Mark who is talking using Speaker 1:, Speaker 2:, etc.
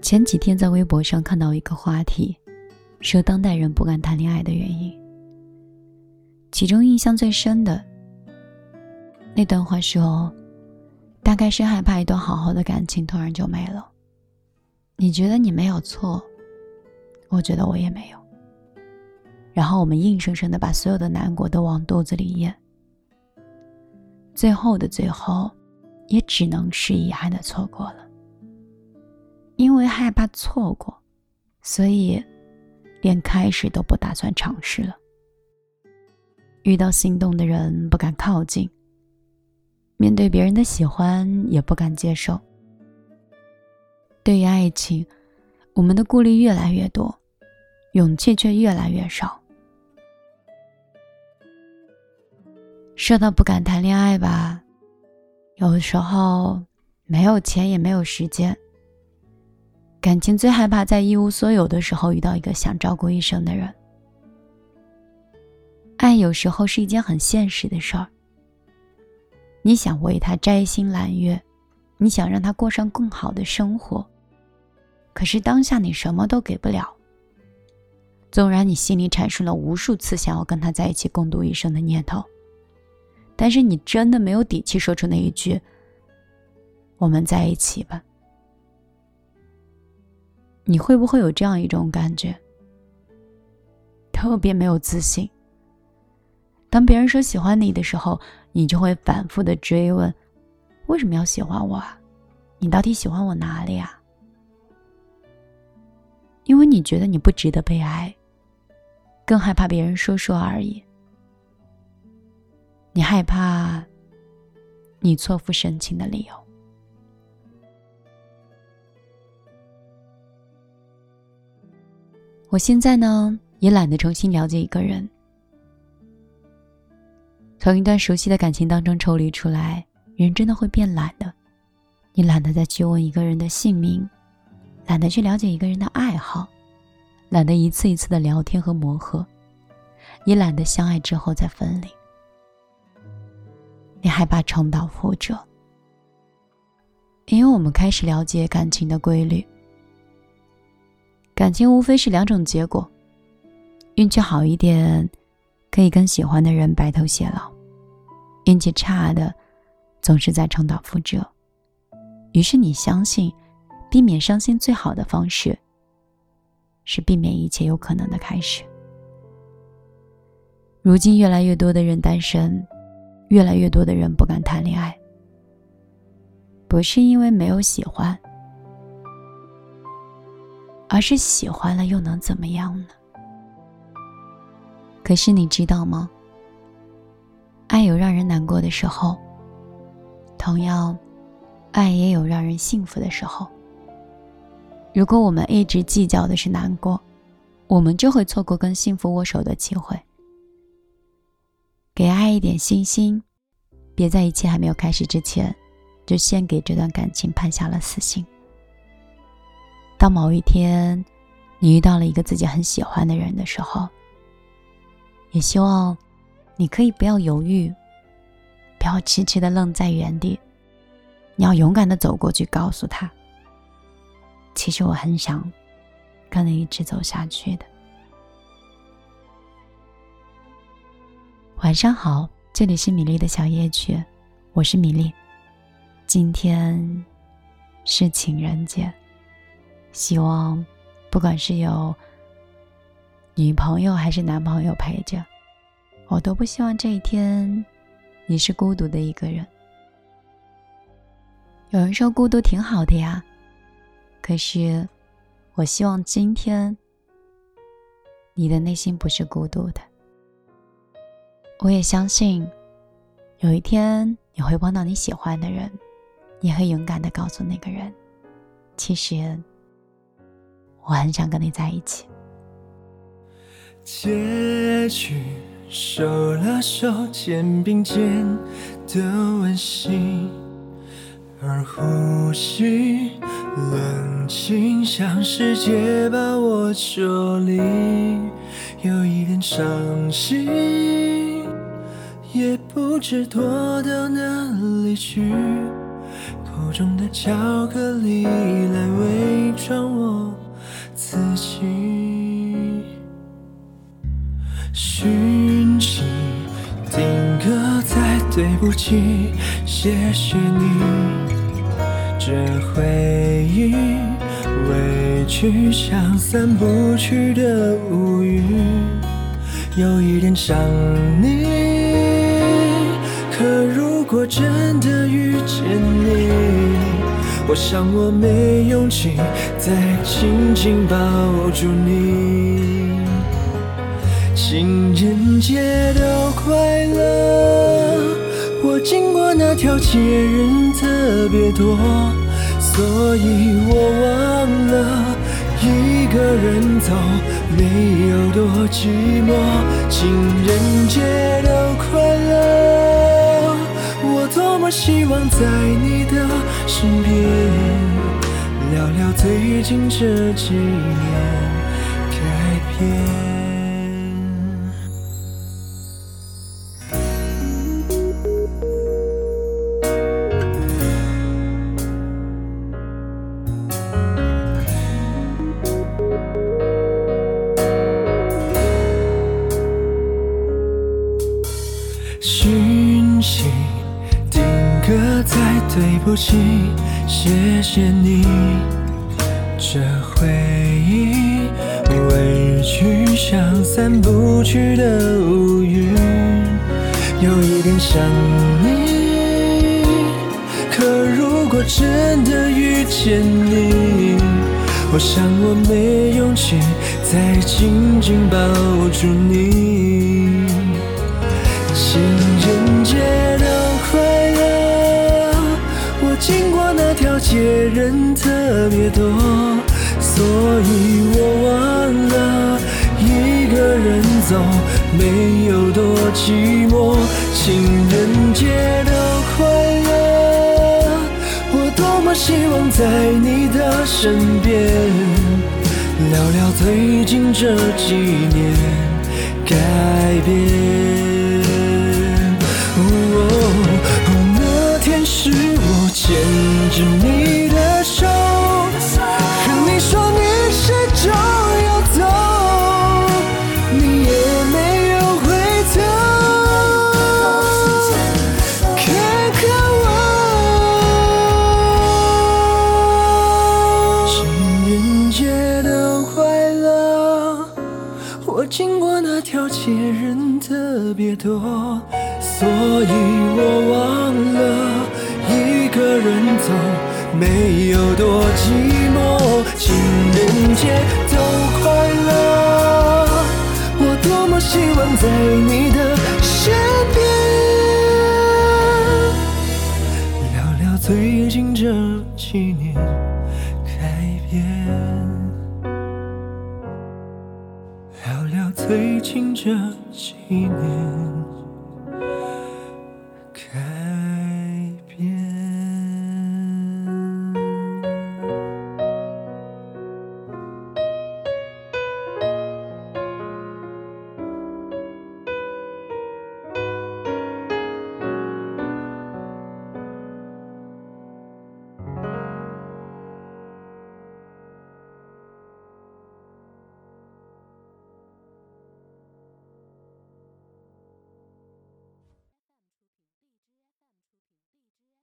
Speaker 1: 前几天在微博上看到一个话题，说当代人不敢谈恋爱的原因。其中印象最深的那段话说：“大概是害怕一段好好的感情突然就没了。”你觉得你没有错，我觉得我也没有。然后我们硬生生的把所有的难过都往肚子里咽，最后的最后，也只能是遗憾的错过了。因为害怕错过，所以连开始都不打算尝试了。遇到心动的人不敢靠近，面对别人的喜欢也不敢接受。对于爱情，我们的顾虑越来越多，勇气却越来越少。说到不敢谈恋爱吧，有时候没有钱也没有时间。感情最害怕在一无所有的时候遇到一个想照顾一生的人。爱有时候是一件很现实的事儿。你想为他摘星揽月，你想让他过上更好的生活，可是当下你什么都给不了。纵然你心里产生了无数次想要跟他在一起共度一生的念头，但是你真的没有底气说出那一句“我们在一起吧”。你会不会有这样一种感觉？特别没有自信。当别人说喜欢你的时候，你就会反复的追问：为什么要喜欢我啊？你到底喜欢我哪里啊？因为你觉得你不值得被爱，更害怕别人说说而已。你害怕你错付深情的理由。我现在呢，也懒得重新了解一个人，从一段熟悉的感情当中抽离出来，人真的会变懒的。你懒得再去问一个人的姓名，懒得去了解一个人的爱好，懒得一次一次的聊天和磨合，也懒得相爱之后再分离。你害怕重蹈覆辙，因为我们开始了解感情的规律。感情无非是两种结果：运气好一点，可以跟喜欢的人白头偕老；运气差的，总是在重蹈覆辙。于是你相信，避免伤心最好的方式，是避免一切有可能的开始。如今越来越多的人单身，越来越多的人不敢谈恋爱，不是因为没有喜欢。而是喜欢了又能怎么样呢？可是你知道吗？爱有让人难过的时候，同样，爱也有让人幸福的时候。如果我们一直计较的是难过，我们就会错过跟幸福握手的机会。给爱一点信心，别在一切还没有开始之前，就先给这段感情判下了死刑。当某一天，你遇到了一个自己很喜欢的人的时候，也希望你可以不要犹豫，不要迟迟的愣在原地，你要勇敢的走过去，告诉他：“其实我很想跟你一直走下去的。”晚上好，这里是米粒的小夜曲，我是米粒，今天是情人节。希望，不管是有女朋友还是男朋友陪着，我都不希望这一天你是孤独的一个人。有人说孤独挺好的呀，可是我希望今天你的内心不是孤独的。我也相信，有一天你会碰到你喜欢的人，你会勇敢的告诉那个人，其实。我很想跟你在一起。
Speaker 2: 结局手拉手，肩并肩的温馨，而呼吸冷清，像世界把我抽离，有一点伤心，也不知躲到哪里去。口中的巧克力来伪装我自己。讯息定格在对不起，谢谢你，这回忆委屈像散不去的乌云，有一点想你。可如果真的遇见你，我想我没勇气再紧紧抱住你。情人节的快乐，我经过那条街人特别多，所以我忘了一个人走没有多寂寞。情人节的多希望在你的身边，聊聊最近这几年改变。对不起，谢谢你，这回忆委屈像散不去的乌云，有一点想你。可如果真的遇见你，我想我没勇气再紧紧抱住你。人特别多，所以我忘了一个人走没有多寂寞。情人节的快乐，我多么希望在你的身边，聊聊最近这几年改变。那天是我。牵着你经过那条街人特别多，所以我忘了。一个人走，没有多寂寞。情人节都快乐，我多么希望在你的身边，聊聊最近这几年最近这几年。